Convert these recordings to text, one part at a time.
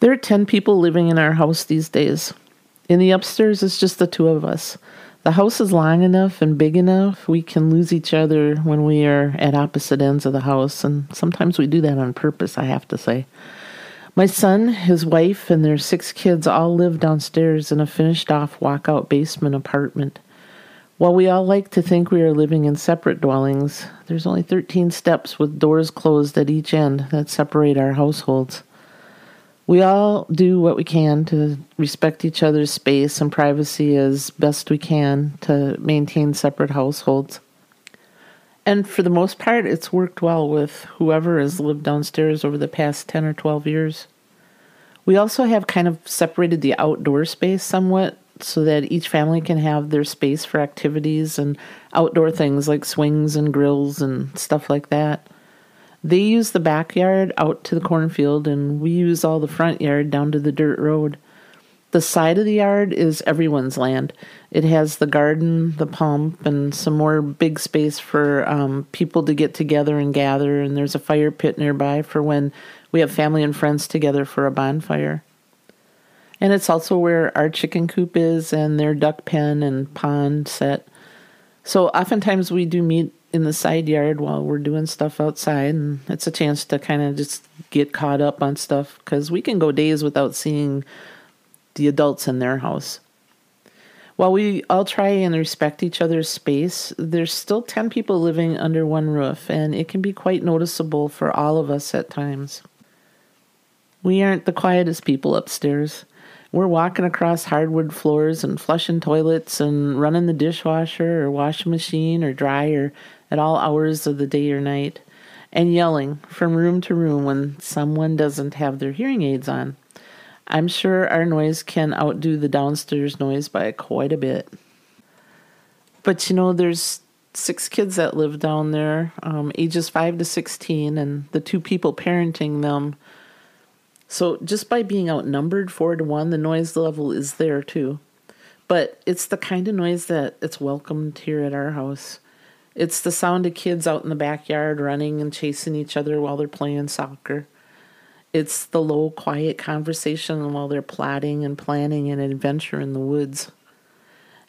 There are 10 people living in our house these days. In the upstairs, it's just the two of us. The house is long enough and big enough we can lose each other when we are at opposite ends of the house, and sometimes we do that on purpose, I have to say. My son, his wife, and their six kids all live downstairs in a finished off walkout basement apartment. While we all like to think we are living in separate dwellings, there's only 13 steps with doors closed at each end that separate our households. We all do what we can to respect each other's space and privacy as best we can to maintain separate households. And for the most part, it's worked well with whoever has lived downstairs over the past 10 or 12 years. We also have kind of separated the outdoor space somewhat so that each family can have their space for activities and outdoor things like swings and grills and stuff like that. They use the backyard out to the cornfield, and we use all the front yard down to the dirt road. The side of the yard is everyone's land. It has the garden, the pump, and some more big space for um, people to get together and gather. And there's a fire pit nearby for when we have family and friends together for a bonfire. And it's also where our chicken coop is and their duck pen and pond set. So oftentimes we do meet in the side yard while we're doing stuff outside, and it's a chance to kind of just get caught up on stuff because we can go days without seeing the adults in their house. While we all try and respect each other's space, there's still 10 people living under one roof, and it can be quite noticeable for all of us at times. We aren't the quietest people upstairs. We're walking across hardwood floors and flushing toilets and running the dishwasher or washing machine or dryer at all hours of the day or night, and yelling from room to room when someone doesn't have their hearing aids on. I'm sure our noise can outdo the downstairs noise by quite a bit. But you know, there's six kids that live down there, um, ages 5 to 16, and the two people parenting them. So just by being outnumbered 4 to 1, the noise level is there too. But it's the kind of noise that it's welcomed here at our house. It's the sound of kids out in the backyard running and chasing each other while they're playing soccer. It's the low, quiet conversation while they're plotting and planning an adventure in the woods.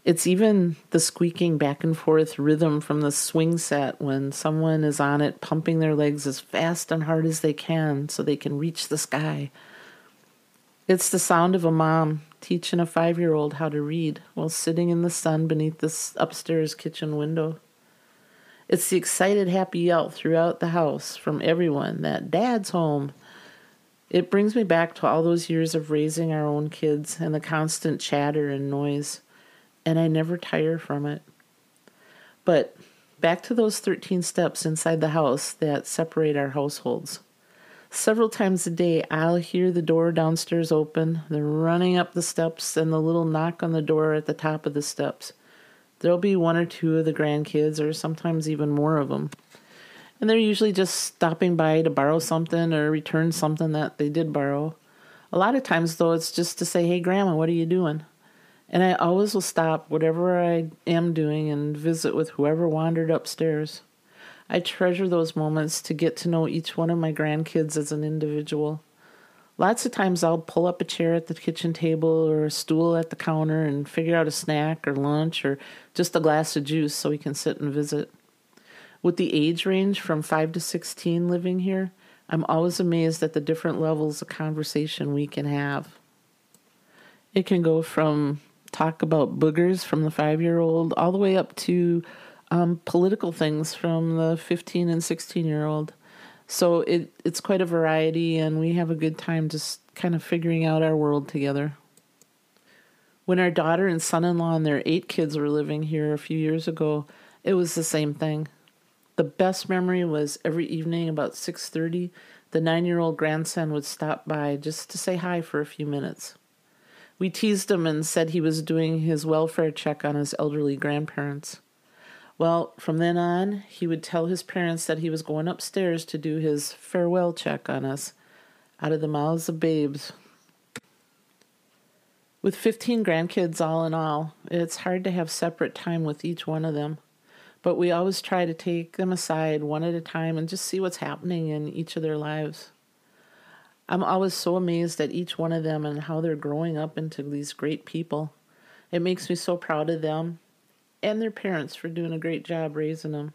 It's even the squeaking back and forth rhythm from the swing set when someone is on it pumping their legs as fast and hard as they can so they can reach the sky. It's the sound of a mom teaching a five year old how to read while sitting in the sun beneath the upstairs kitchen window. It's the excited, happy yell throughout the house from everyone that Dad's home. It brings me back to all those years of raising our own kids and the constant chatter and noise, and I never tire from it. But back to those 13 steps inside the house that separate our households. Several times a day, I'll hear the door downstairs open, the running up the steps, and the little knock on the door at the top of the steps. There'll be one or two of the grandkids, or sometimes even more of them. And they're usually just stopping by to borrow something or return something that they did borrow. A lot of times, though, it's just to say, Hey, Grandma, what are you doing? And I always will stop whatever I am doing and visit with whoever wandered upstairs. I treasure those moments to get to know each one of my grandkids as an individual. Lots of times I'll pull up a chair at the kitchen table or a stool at the counter and figure out a snack or lunch or just a glass of juice so we can sit and visit. With the age range from 5 to 16 living here, I'm always amazed at the different levels of conversation we can have. It can go from talk about boogers from the five year old all the way up to um, political things from the 15 and 16 year old. So it it's quite a variety, and we have a good time just kind of figuring out our world together. When our daughter and son-in-law and their eight kids were living here a few years ago, it was the same thing. The best memory was every evening about 6:30, the 9-year-old grandson would stop by just to say hi for a few minutes. We teased him and said he was doing his welfare check on his elderly grandparents. Well, from then on, he would tell his parents that he was going upstairs to do his farewell check on us out of the mouths of babes. With 15 grandkids all in all, it's hard to have separate time with each one of them. But we always try to take them aside one at a time and just see what's happening in each of their lives. I'm always so amazed at each one of them and how they're growing up into these great people. It makes me so proud of them and their parents for doing a great job raising them.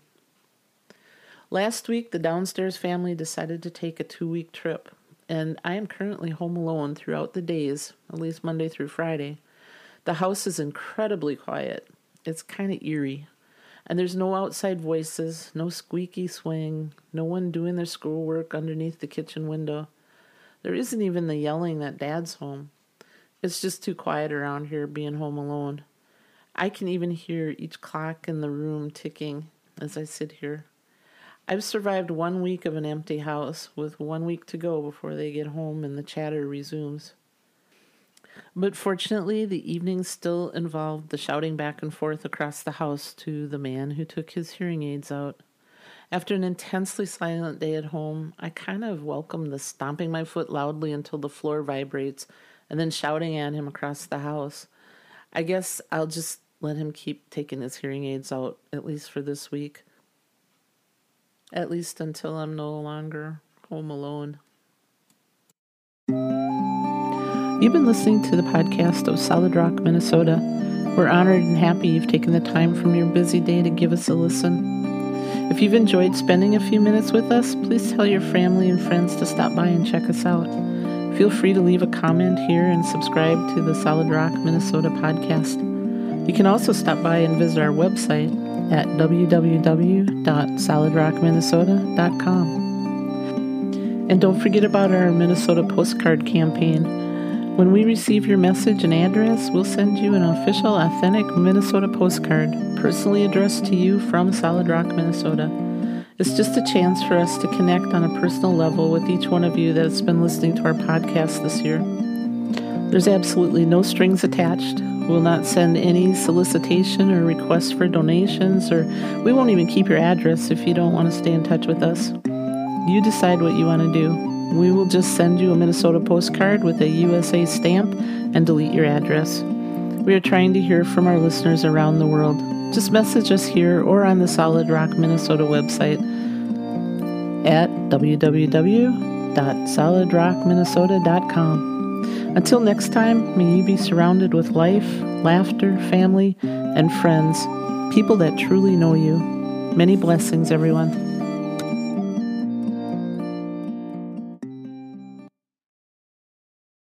Last week, the downstairs family decided to take a two week trip, and I am currently home alone throughout the days, at least Monday through Friday. The house is incredibly quiet. It's kind of eerie. And there's no outside voices, no squeaky swing, no one doing their schoolwork underneath the kitchen window. There isn't even the yelling that dad's home. It's just too quiet around here being home alone. I can even hear each clock in the room ticking as I sit here. I've survived one week of an empty house with one week to go before they get home and the chatter resumes. But fortunately, the evenings still involved the shouting back and forth across the house to the man who took his hearing aids out. After an intensely silent day at home, I kind of welcome the stomping my foot loudly until the floor vibrates and then shouting at him across the house. I guess I'll just let him keep taking his hearing aids out, at least for this week. At least until I'm no longer home alone. You've been listening to the podcast of Solid Rock, Minnesota. We're honored and happy you've taken the time from your busy day to give us a listen. If you've enjoyed spending a few minutes with us, please tell your family and friends to stop by and check us out. Feel free to leave a comment here and subscribe to the Solid Rock, Minnesota podcast. You can also stop by and visit our website at www.solidrockminnesota.com. And don't forget about our Minnesota postcard campaign. When we receive your message and address, we'll send you an official, authentic Minnesota postcard, personally addressed to you from Solid Rock, Minnesota. It's just a chance for us to connect on a personal level with each one of you that's been listening to our podcast this year. There's absolutely no strings attached. We'll not send any solicitation or request for donations, or we won't even keep your address if you don't want to stay in touch with us. You decide what you want to do. We will just send you a Minnesota postcard with a USA stamp and delete your address. We are trying to hear from our listeners around the world. Just message us here or on the Solid Rock Minnesota website at www.solidrockminnesota.com. Until next time, may you be surrounded with life, laughter, family, and friends, people that truly know you. Many blessings, everyone.